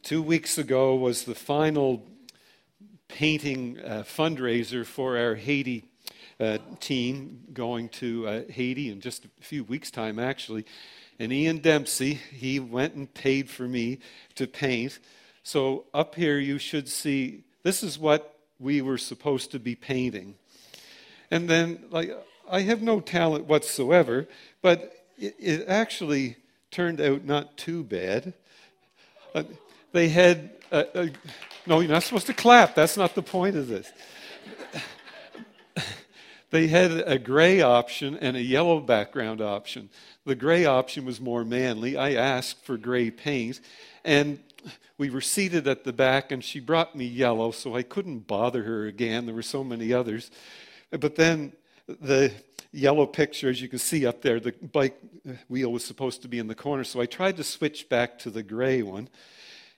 Two weeks ago was the final painting uh, fundraiser for our Haiti uh, team going to uh, Haiti in just a few weeks' time, actually. And Ian Dempsey, he went and paid for me to paint. So up here, you should see this is what we were supposed to be painting. And then, like, I have no talent whatsoever, but it, it actually turned out not too bad. They had, uh, uh, no, you're not supposed to clap. That's not the point of this. they had a gray option and a yellow background option. The gray option was more manly. I asked for gray paint, and we were seated at the back, and she brought me yellow, so I couldn't bother her again. There were so many others. But then the yellow picture, as you can see up there, the bike wheel was supposed to be in the corner, so I tried to switch back to the gray one.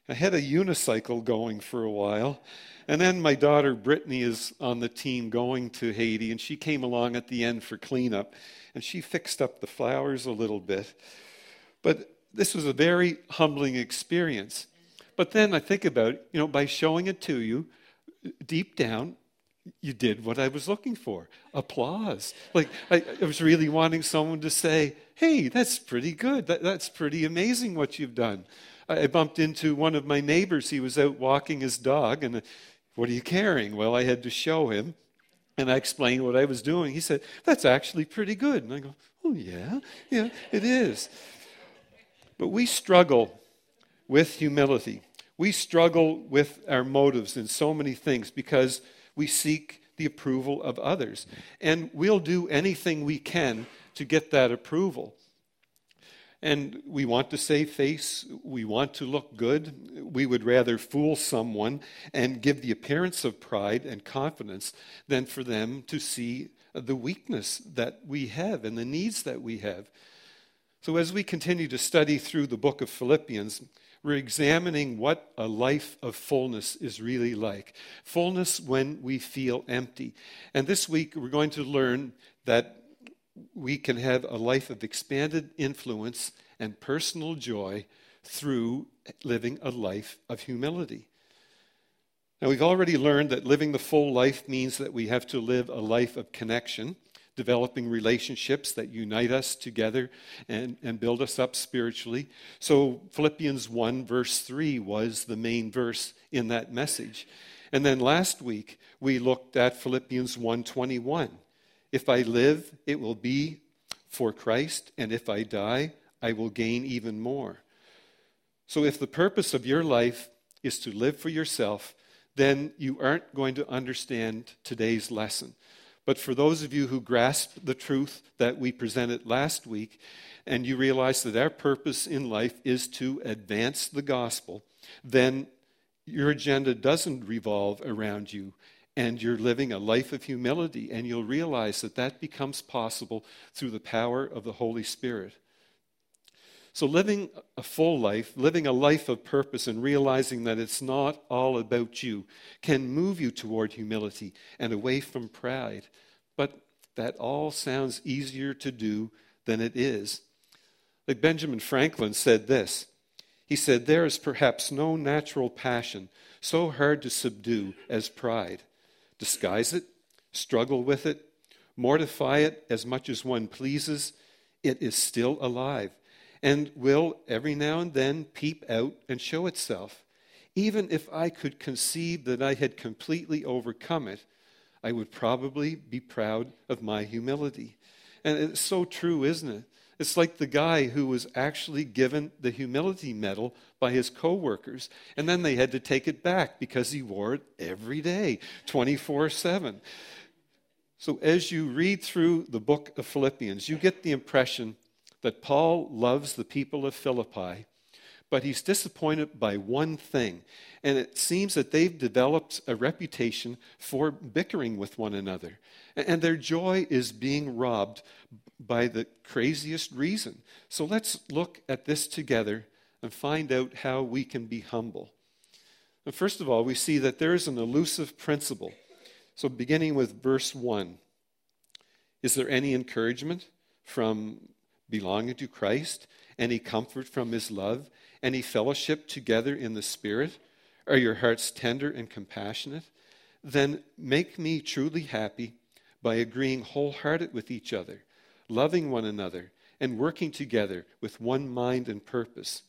I had a unicycle going for a while. And then my daughter Brittany is on the team going to Haiti, and she came along at the end for cleanup, and she fixed up the flowers a little bit. But this was a very humbling experience. But then I think about, you know, by showing it to you, deep down, you did what I was looking for applause. Like, I, I was really wanting someone to say, hey, that's pretty good. That, that's pretty amazing what you've done. I bumped into one of my neighbors. He was out walking his dog, and what are you carrying? Well, I had to show him, and I explained what I was doing. He said, That's actually pretty good. And I go, Oh, yeah, yeah, it is. But we struggle with humility. We struggle with our motives in so many things because we seek the approval of others. And we'll do anything we can to get that approval. And we want to save face. We want to look good. We would rather fool someone and give the appearance of pride and confidence than for them to see the weakness that we have and the needs that we have. So, as we continue to study through the book of Philippians, we're examining what a life of fullness is really like. Fullness when we feel empty. And this week, we're going to learn that we can have a life of expanded influence and personal joy through living a life of humility. Now, we've already learned that living the full life means that we have to live a life of connection, developing relationships that unite us together and, and build us up spiritually. So, Philippians 1, verse 3 was the main verse in that message. And then last week, we looked at Philippians 1:21. If I live, it will be for Christ, and if I die, I will gain even more. So, if the purpose of your life is to live for yourself, then you aren't going to understand today's lesson. But for those of you who grasp the truth that we presented last week, and you realize that our purpose in life is to advance the gospel, then your agenda doesn't revolve around you and you're living a life of humility, and you'll realize that that becomes possible through the power of the Holy Spirit. So, living a full life, living a life of purpose, and realizing that it's not all about you can move you toward humility and away from pride. But that all sounds easier to do than it is. Like Benjamin Franklin said this He said, There is perhaps no natural passion so hard to subdue as pride disguise it, struggle with it, mortify it as much as one pleases, it is still alive and will every now and then peep out and show itself. Even if I could conceive that I had completely overcome it, I would probably be proud of my humility. And it's so true, isn't it? It's like the guy who was actually given the humility medal by his coworkers, and then they had to take it back because he wore it every day, 24 7. So, as you read through the book of Philippians, you get the impression that Paul loves the people of Philippi, but he's disappointed by one thing. And it seems that they've developed a reputation for bickering with one another. And their joy is being robbed by the craziest reason. So let's look at this together and find out how we can be humble. And first of all, we see that there is an elusive principle. So, beginning with verse 1 Is there any encouragement from belonging to Christ? Any comfort from his love? Any fellowship together in the Spirit? Are your hearts tender and compassionate? Then make me truly happy by agreeing wholehearted with each other, loving one another, and working together with one mind and purpose.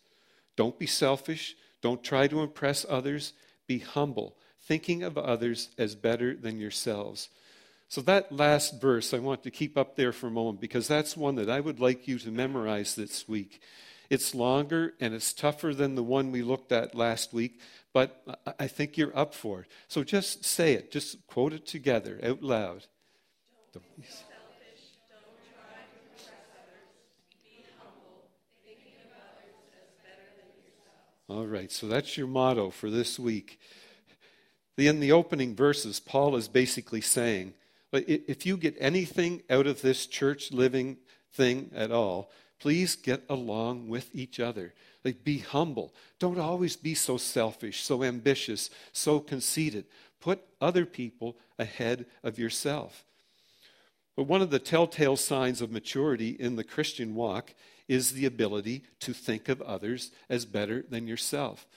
Don't be selfish. Don't try to impress others. Be humble, thinking of others as better than yourselves. So, that last verse I want to keep up there for a moment because that's one that I would like you to memorize this week. It's longer and it's tougher than the one we looked at last week, but I think you're up for it. So just say it, just quote it together out loud. Don't be selfish. Don't try to impress others. Being humble, Thinking about others better than yourselves. All right, so that's your motto for this week. In the opening verses, Paul is basically saying, if you get anything out of this church living thing at all, please get along with each other. Like, be humble. Don't always be so selfish, so ambitious, so conceited. Put other people ahead of yourself. But one of the telltale signs of maturity in the Christian walk is the ability to think of others as better than yourself.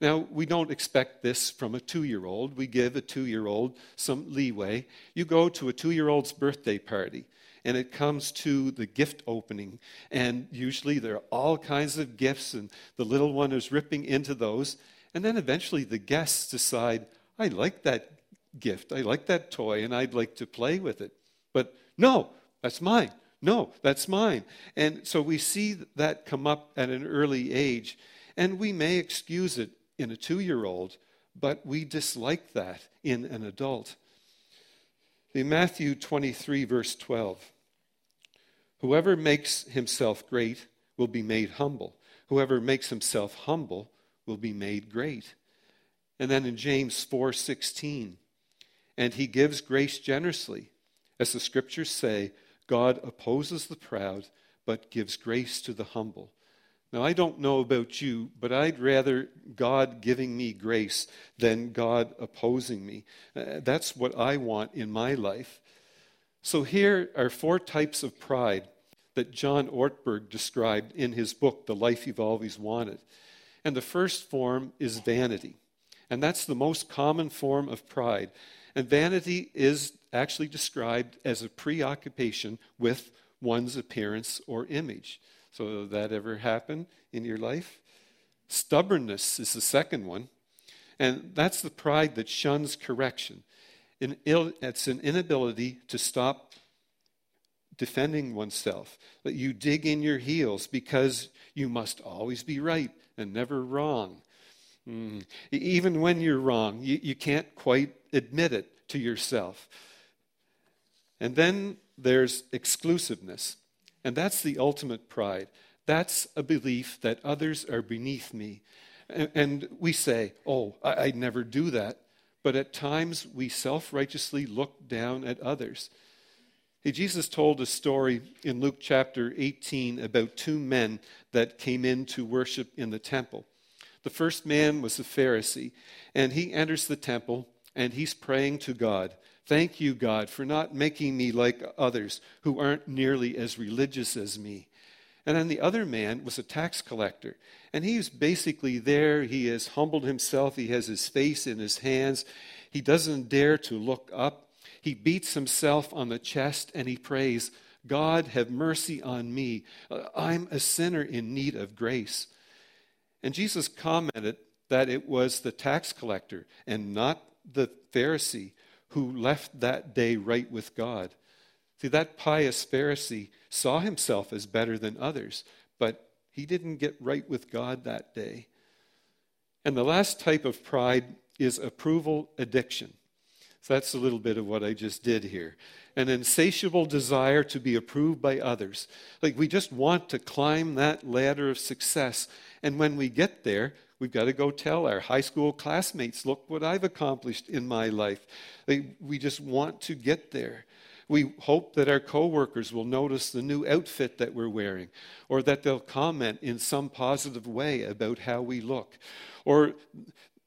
Now, we don't expect this from a two year old. We give a two year old some leeway. You go to a two year old's birthday party and it comes to the gift opening. And usually there are all kinds of gifts, and the little one is ripping into those. And then eventually the guests decide, I like that gift, I like that toy, and I'd like to play with it. But no, that's mine. No, that's mine. And so we see that come up at an early age, and we may excuse it in a two year old, but we dislike that in an adult. In Matthew 23, verse 12, whoever makes himself great will be made humble. Whoever makes himself humble will be made great. And then in James 4:16, and he gives grace generously. As the scriptures say, God opposes the proud but gives grace to the humble. Now, I don't know about you, but I'd rather God giving me grace than God opposing me. Uh, that's what I want in my life. So, here are four types of pride that John Ortberg described in his book, The Life You've Always Wanted. And the first form is vanity. And that's the most common form of pride. And vanity is actually described as a preoccupation with one's appearance or image. So, that ever happen in your life? Stubbornness is the second one. And that's the pride that shuns correction. It's an inability to stop defending oneself, that you dig in your heels because you must always be right and never wrong. Mm. Even when you're wrong, you, you can't quite admit it to yourself. And then there's exclusiveness. And that's the ultimate pride. That's a belief that others are beneath me. And we say, oh, I'd never do that. But at times we self righteously look down at others. Hey, Jesus told a story in Luke chapter 18 about two men that came in to worship in the temple. The first man was a Pharisee, and he enters the temple and he's praying to God. Thank you, God, for not making me like others who aren't nearly as religious as me. And then the other man was a tax collector. And he's basically there. He has humbled himself. He has his face in his hands. He doesn't dare to look up. He beats himself on the chest and he prays, God, have mercy on me. Uh, I'm a sinner in need of grace. And Jesus commented that it was the tax collector and not the Pharisee who left that day right with God. See, that pious Pharisee saw himself as better than others, but he didn't get right with God that day. And the last type of pride is approval addiction. So that's a little bit of what I just did here. An insatiable desire to be approved by others. Like we just want to climb that ladder of success. And when we get there, We've got to go tell our high school classmates, look what I've accomplished in my life. we just want to get there. We hope that our coworkers will notice the new outfit that we're wearing, or that they'll comment in some positive way about how we look. Or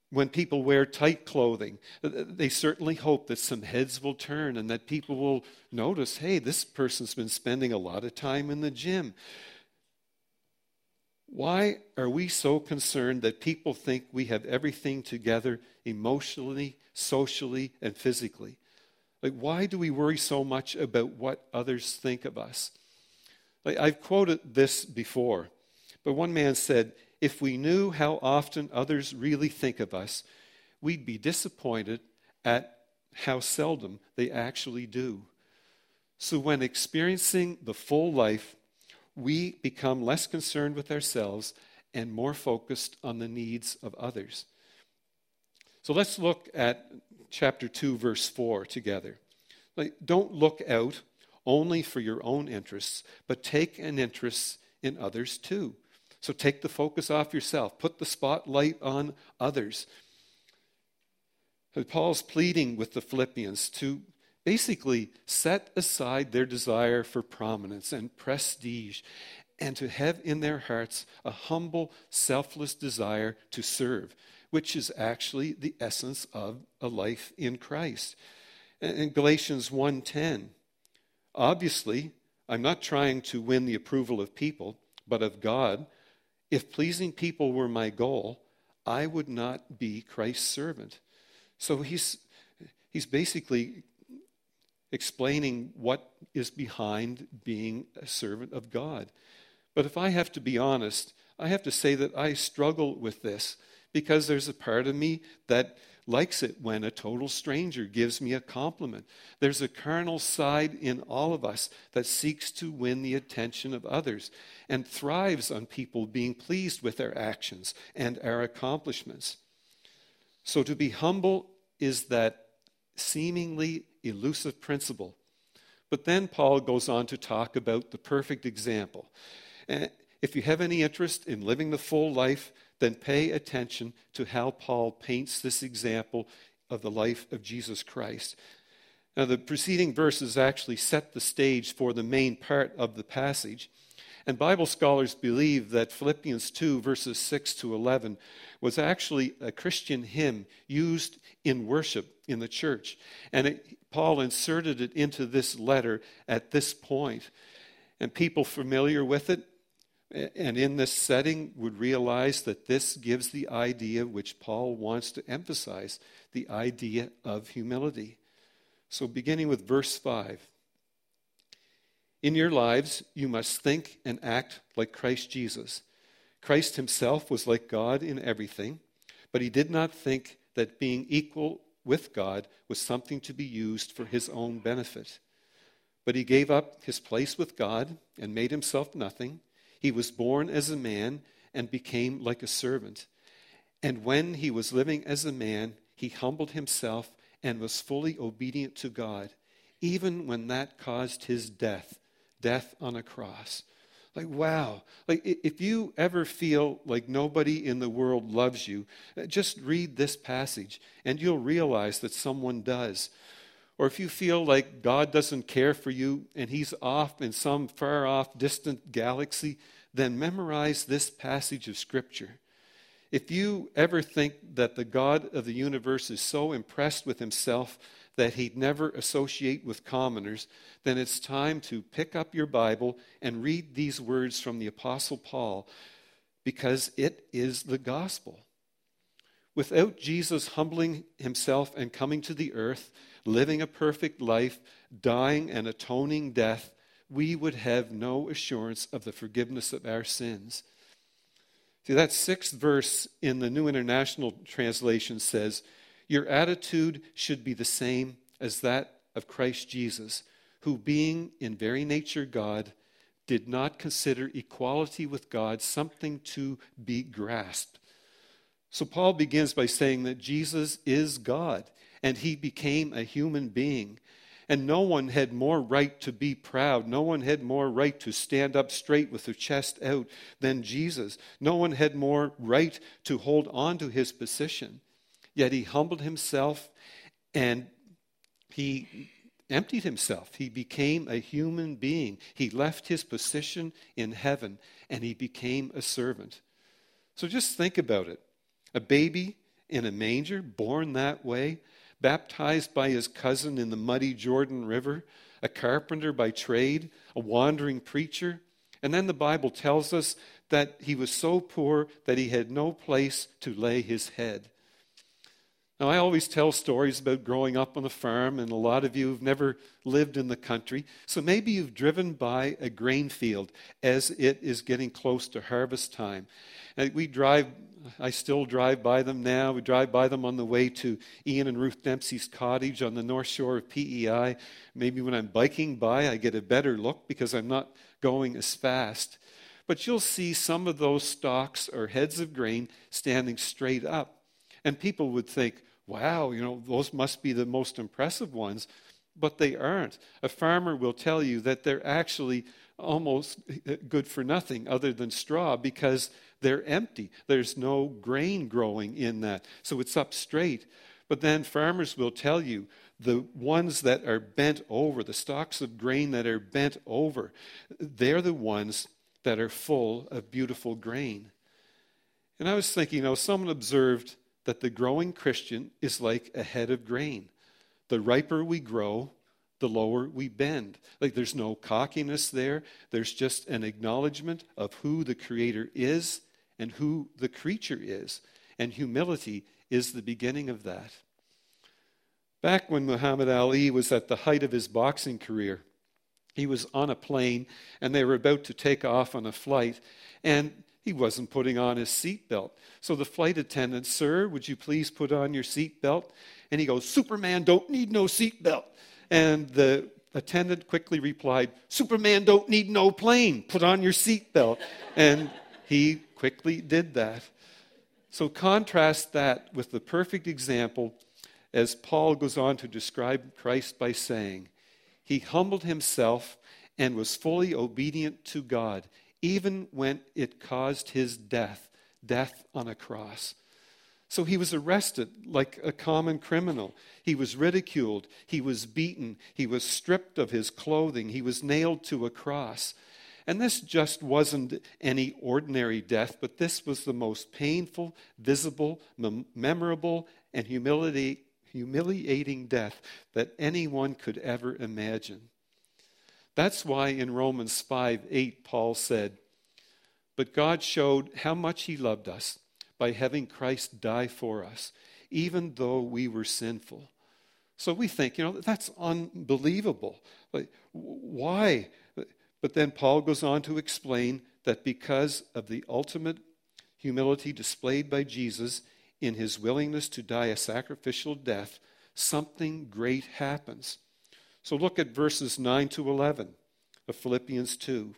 when people wear tight clothing, they certainly hope that some heads will turn and that people will notice hey, this person's been spending a lot of time in the gym Why are we so concerned that people think we have everything together emotionally, socially, and physically? Like, why do we worry so much about what others think of us? Like, I've quoted this before, but one man said, If we knew how often others really think of us, we'd be disappointed at how seldom they actually do. So, when experiencing the full life, we become less concerned with ourselves and more focused on the needs of others. So let's look at chapter 2, verse 4 together. Like, don't look out only for your own interests, but take an interest in others too. So take the focus off yourself, put the spotlight on others. Paul's pleading with the Philippians to basically set aside their desire for prominence and prestige and to have in their hearts a humble, selfless desire to serve, which is actually the essence of a life in Christ. In Galatians 1:10, obviously, I'm not trying to win the approval of people, but of God. If pleasing people were my goal, I would not be Christ's servant. So he's he's basically explaining what is behind being a servant of God. But if I have to be honest, I have to say that I struggle with this because there's a part of me that likes it when a total stranger gives me a compliment. There's a carnal side in all of us that seeks to win the attention of others and thrives on people being pleased with our actions and our accomplishments. So to be humble is that seemingly elusive principle. But then Paul goes on to talk about the perfect example. And if you have any interest in living the full life, then pay attention to how Paul paints this example of the life of Jesus Christ. Now, the preceding verses actually set the stage for the main part of the passage. And Bible scholars believe that Philippians 2, verses 6 to 11, was actually a Christian hymn used in worship in the church. And it, Paul inserted it into this letter at this point. And people familiar with it and in this setting would realize that this gives the idea which Paul wants to emphasize the idea of humility. So, beginning with verse 5 In your lives, you must think and act like Christ Jesus. Christ himself was like God in everything, but he did not think that being equal with God was something to be used for his own benefit. But he gave up his place with God and made himself nothing. He was born as a man and became like a servant. And when he was living as a man, he humbled himself and was fully obedient to God, even when that caused his death, death on a cross. Like, wow. Like, if you ever feel like nobody in the world loves you, uh, just read this passage and you'll realize that someone does. Or if you feel like God doesn't care for you and he's off in some far off, distant galaxy, then memorize this passage of Scripture. If you ever think that the God of the universe is so impressed with himself that he'd never associate with commoners, then it's time to pick up your Bible and read these words from the Apostle Paul because it is the gospel. Without Jesus humbling himself and coming to the earth, living a perfect life, dying and atoning death, we would have no assurance of the forgiveness of our sins. See, that sixth verse in the New International Translation says, your attitude should be the same as that of Christ Jesus, who, being in very nature God, did not consider equality with God something to be grasped. So Paul begins by saying that Jesus is God and he became a human being. And no one had more right to be proud. No one had more right to stand up straight with their chest out than Jesus. No one had more right to hold on to his position. Yet he humbled himself and he emptied himself. He became a human being. He left his position in heaven and he became a servant. So just think about it. A baby in a manger, born that way, baptized by his cousin in the muddy Jordan River, a carpenter by trade, a wandering preacher. And then the Bible tells us that he was so poor that he had no place to lay his head. Now, I always tell stories about growing up on a farm, and a lot of you have never lived in the country. So maybe you've driven by a grain field as it is getting close to harvest time. And we drive, I still drive by them now. We drive by them on the way to Ian and Ruth Dempsey's cottage on the north shore of PEI. Maybe when I'm biking by, I get a better look because I'm not going as fast. But you'll see some of those stalks or heads of grain standing straight up. And people would think, wow, you know, those must be the most impressive ones. But they aren't. A farmer will tell you that they're actually almost good for nothing other than straw because they're empty. There's no grain growing in that. So it's up straight. But then farmers will tell you the ones that are bent over, the stalks of grain that are bent over, they're the ones that are full of beautiful grain. And I was thinking, you know, someone observed that the growing Christian is like a head of grain. The riper we grow, the lower we bend. Like there's no cockiness there, there's just an acknowledgement of who the Creator is and who the creature is. And humility is the beginning of that. Back when Muhammad Ali was at the height of his boxing career, he was on a plane and they were about to take off on a flight. And he wasn't putting on his seatbelt. So the flight attendant, sir, would you please put on your seatbelt? And he goes, Superman don't need no seatbelt. And the attendant quickly replied, Superman don't need no plane. Put on your seatbelt. and he quickly did that. So contrast that with the perfect example as Paul goes on to describe Christ by saying, He humbled himself and was fully obedient to God even when it caused his death, death on a cross. So he was arrested like a common criminal. He was ridiculed. He was beaten. He was stripped of his clothing. He was nailed to a cross. And this just wasn't any ordinary death, but this was the most painful, visible, mem- memorable, and humiliating death that anyone could ever imagine. That's why in Romans 5 8, Paul said, But God showed how much He loved us by having Christ die for us, even though we were sinful. So we think, you know, that's unbelievable. Like, why? But then Paul goes on to explain that because of the ultimate humility displayed by Jesus in his willingness to die a sacrificial death, something great happens. So look at verses 9 to 11 of Philippians 2.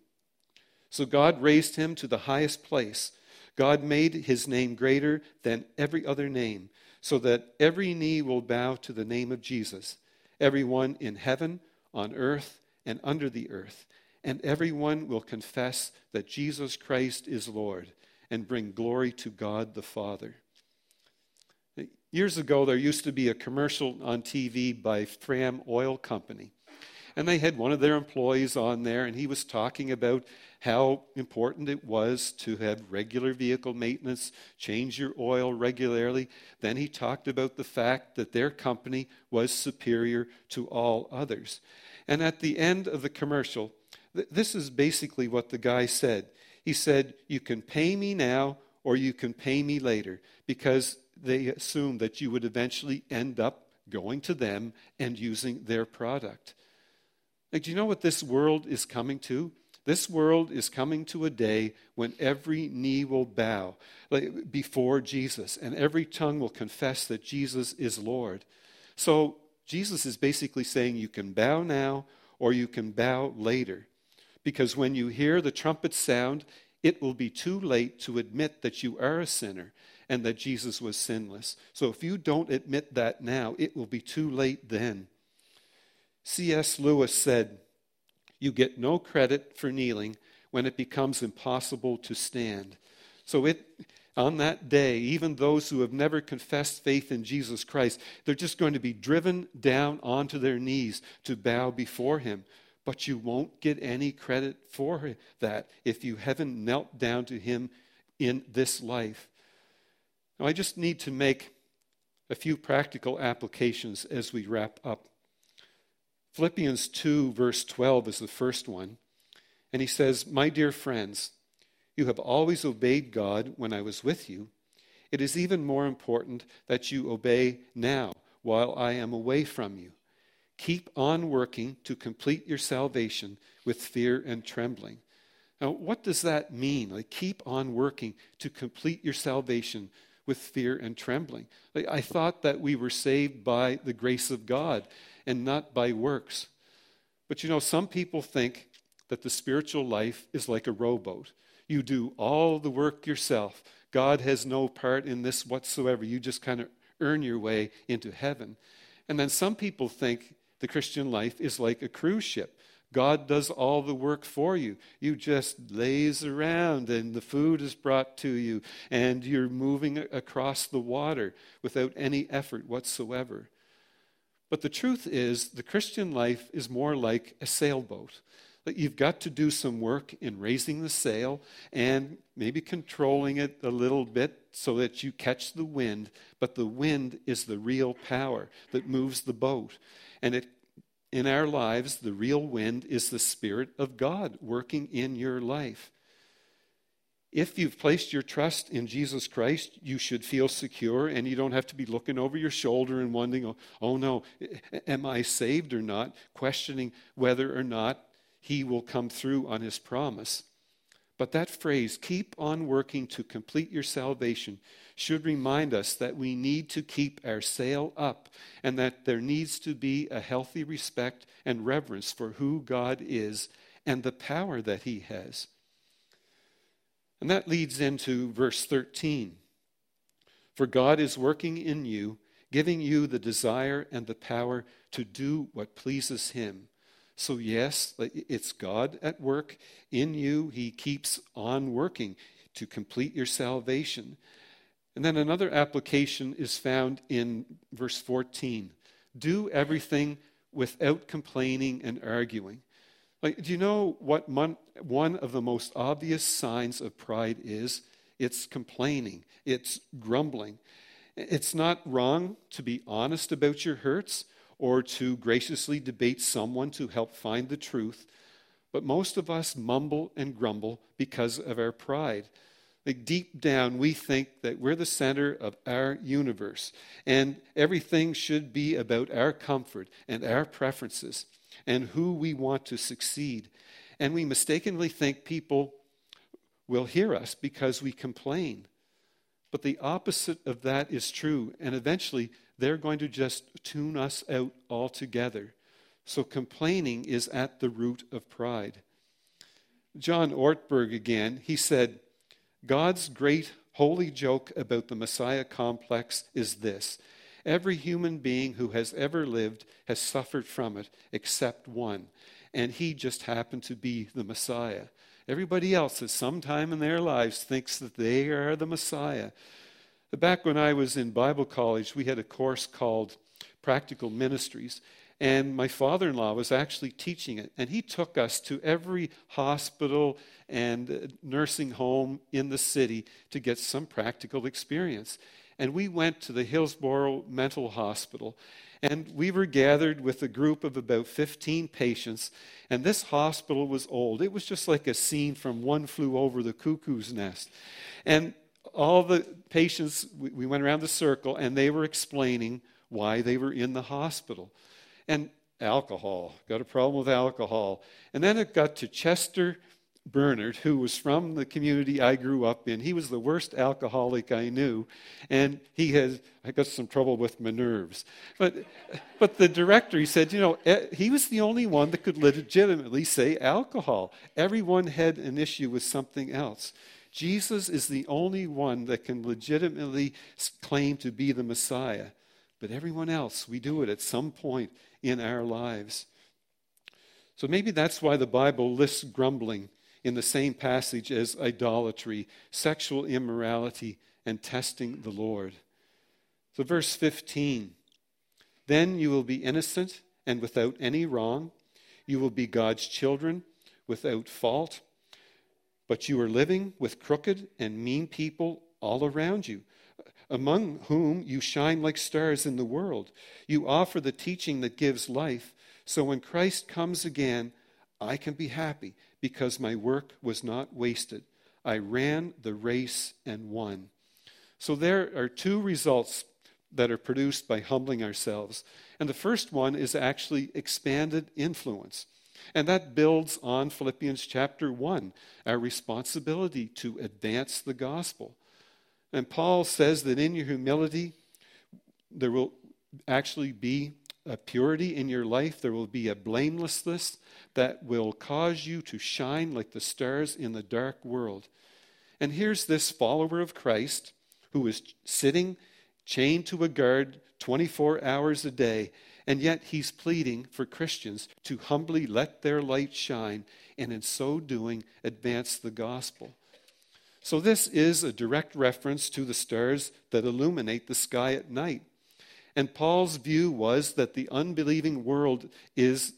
So God raised him to the highest place. God made his name greater than every other name, so that every knee will bow to the name of Jesus, everyone in heaven, on earth, and under the earth, and everyone will confess that Jesus Christ is Lord and bring glory to God the Father. Years ago, there used to be a commercial on TV by Fram Oil Company. And they had one of their employees on there, and he was talking about how important it was to have regular vehicle maintenance, change your oil regularly. Then he talked about the fact that their company was superior to all others. And at the end of the commercial, th- this is basically what the guy said. He said, You can pay me now or you can pay me later because they assumed that you would eventually end up going to them and using their product. Like, do you know what this world is coming to? This world is coming to a day when every knee will bow before Jesus and every tongue will confess that Jesus is Lord. So, Jesus is basically saying you can bow now or you can bow later. Because when you hear the trumpet sound, it will be too late to admit that you are a sinner and that Jesus was sinless. So if you don't admit that now, it will be too late then. C.S. Lewis said, You get no credit for kneeling when it becomes impossible to stand. So it on that day, even those who have never confessed faith in Jesus Christ, they're just going to be driven down onto their knees to bow before him. But you won't get any credit for that if you haven't knelt down to him in this life. Now, I just need to make a few practical applications as we wrap up. Philippians 2, verse 12 is the first one. And he says, My dear friends, You have always obeyed God when I was with you. It is even more important that you obey now while I am away from you. Keep on working to complete your salvation with fear and trembling. Now, what does that mean? Like, keep on working to complete your salvation with fear and trembling. I thought that we were saved by the grace of God and not by works. But you know, some people think that the spiritual life is like a rowboat. You do all the work yourself. God has no part in this whatsoever. You just kind of earn your way into heaven. And then some people think the Christian life is like a cruise ship. God does all the work for you. You just laze around and the food is brought to you and you're moving across the water without any effort whatsoever. But the truth is, the Christian life is more like a sailboat. That you've got to do some work in raising the sail and maybe controlling it a little bit so that you catch the wind, but the wind is the real power that moves the boat. And it in our lives, the real wind is the Spirit of God working in your life. If you've placed your trust in Jesus Christ, you should feel secure and you don't have to be looking over your shoulder and wondering, oh, oh no, am I saved or not? Questioning whether or not He will come through on His promise. But that phrase, keep on working to complete your salvation, should remind us that we need to keep our sail up and that there needs to be a healthy respect and reverence for who God is and the power that He has. And that leads into verse 13. For God is working in you, giving you the desire and the power to do what pleases Him so, yes, it's God at work in you. He keeps on working to complete your salvation. And then another application is found in verse 14 do everything without complaining and arguing. Like, do you know what one, one of the most obvious signs of pride is? It's complaining, it's grumbling. It's not wrong to be honest about your hurts or to graciously debate someone to help find the truth. But most of us mumble and grumble because of our pride. Like deep down, we think that we're the center of our universe, and everything should be about our comfort and our preferences and who we want to succeed. And we mistakenly think people will hear us because we complain. But the opposite of that is true, and eventually they're going to just tune us out altogether. So complaining is at the root of pride. John Ortberg again, he said, God's great holy joke about the Messiah complex is this every human being who has ever lived has suffered from it except one, and he just happened to be the Messiah. Everybody else at some time in their lives thinks that they are the Messiah. Back when I was in Bible college, we had a course called Practical Ministries, and my father in law was actually teaching it. And he took us to every hospital and uh, nursing home in the city to get some practical experience. And we went to the Hillsborough Mental Hospital. And we were gathered with a group of about 15 patients. And this hospital was old. It was just like a scene from One Flew Over the Cuckoo's Nest. And all the patients, we went around the circle and they were explaining why they were in the hospital. And alcohol, got a problem with alcohol. And then it got to Chester Bernard, who was from the community I grew up in. He was the worst alcoholic I knew, and he has I got some trouble with my nerves. But but the director he said, you know, eh, he was the only one that could legitimately say alcohol. Everyone had an issue with something else. Jesus is the only one that can legitimately claim to be the Messiah. But everyone else, we do it at some point in our lives. So maybe that's why the Bible lists grumbling in the same passage as idolatry, sexual immorality, and testing the Lord. So, verse 15 Then you will be innocent and without any wrong. You will be God's children without fault. But you are living with crooked and mean people all around you, among whom you shine like stars in the world. You offer the teaching that gives life. So when Christ comes again, I can be happy because my work was not wasted. I ran the race and won. So there are two results that are produced by humbling ourselves. And the first one is actually expanded influence. And that builds on Philippians chapter 1, our responsibility to advance the gospel. And Paul says that in your humility, there will actually be a purity in your life, there will be a blamelessness that will cause you to shine like the stars in the dark world. And here's this follower of Christ who is sitting chained to a guard 24 hours a day, and yet he's pleading for Christians to humbly let their light shine and in so doing advance the gospel. So, this is a direct reference to the stars that illuminate the sky at night. And Paul's view was that the unbelieving world is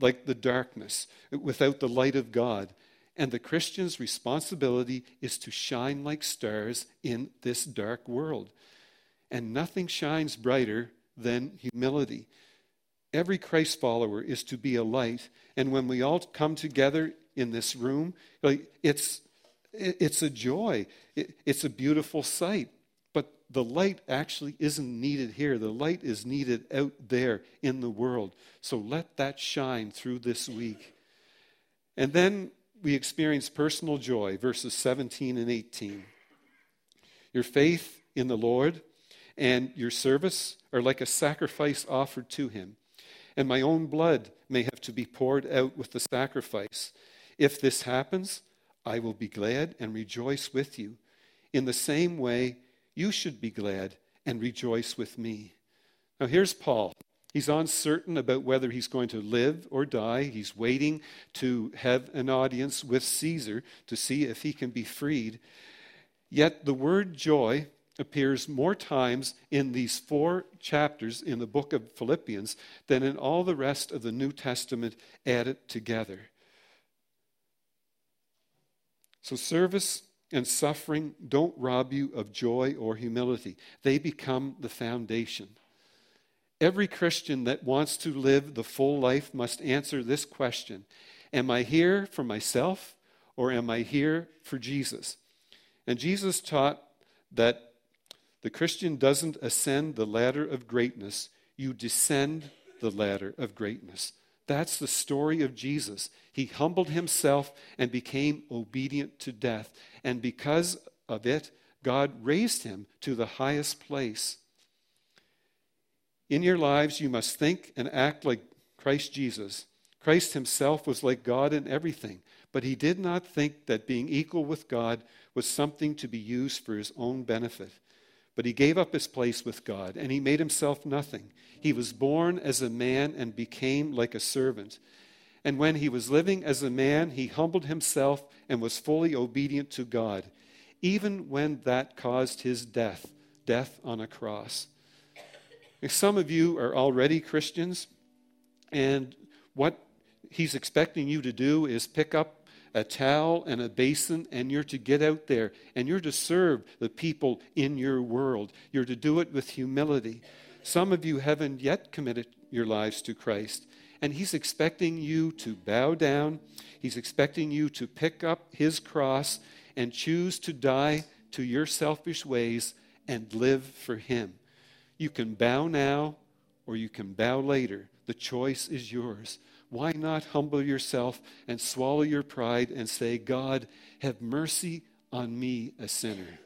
like the darkness without the light of God. And the Christian's responsibility is to shine like stars in this dark world. And nothing shines brighter than humility. Every Christ follower is to be a light. And when we all come together in this room, it's, it's a joy, it's a beautiful sight. But the light actually isn't needed here. The light is needed out there in the world. So let that shine through this week. And then we experience personal joy, verses 17 and 18. Your faith in the Lord and your service are like a sacrifice offered to him. And my own blood may have to be poured out with the sacrifice. If this happens, I will be glad and rejoice with you. In the same way, you should be glad and rejoice with me. Now, here's Paul. He's uncertain about whether he's going to live or die. He's waiting to have an audience with Caesar to see if he can be freed. Yet the word joy appears more times in these four chapters in the book of Philippians than in all the rest of the New Testament added together. So, service and suffering don't rob you of joy or humility, they become the foundation. Every Christian that wants to live the full life must answer this question Am I here for myself or am I here for Jesus? And Jesus taught that the Christian doesn't ascend the ladder of greatness, you descend the ladder of greatness. That's the story of Jesus. He humbled himself and became obedient to death. And because of it, God raised him to the highest place. In your lives, you must think and act like Christ Jesus. Christ himself was like God in everything, but he did not think that being equal with God was something to be used for his own benefit. But he gave up his place with God, and he made himself nothing. He was born as a man and became like a servant. And when he was living as a man, he humbled himself and was fully obedient to God, even when that caused his death death on a cross. some of you are already Christians, and what he's expecting you to do is pick up a towel and a basin, and you're to get out there and you're to serve the people in your world. You're to do it with humility. Some of you haven't yet committed your lives to Christ, and He's expecting you to bow down. He's expecting you to pick up His cross and choose to die to your selfish ways and live for Him. You can bow now or you can bow later. The choice is yours. Why not humble yourself and swallow your pride and say, God, have mercy on me, a sinner?